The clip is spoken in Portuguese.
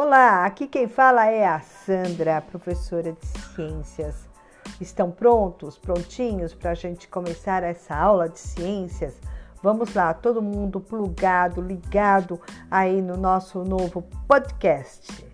Olá, aqui quem fala é a Sandra, professora de ciências. Estão prontos, prontinhos para a gente começar essa aula de ciências? Vamos lá, todo mundo plugado, ligado aí no nosso novo podcast.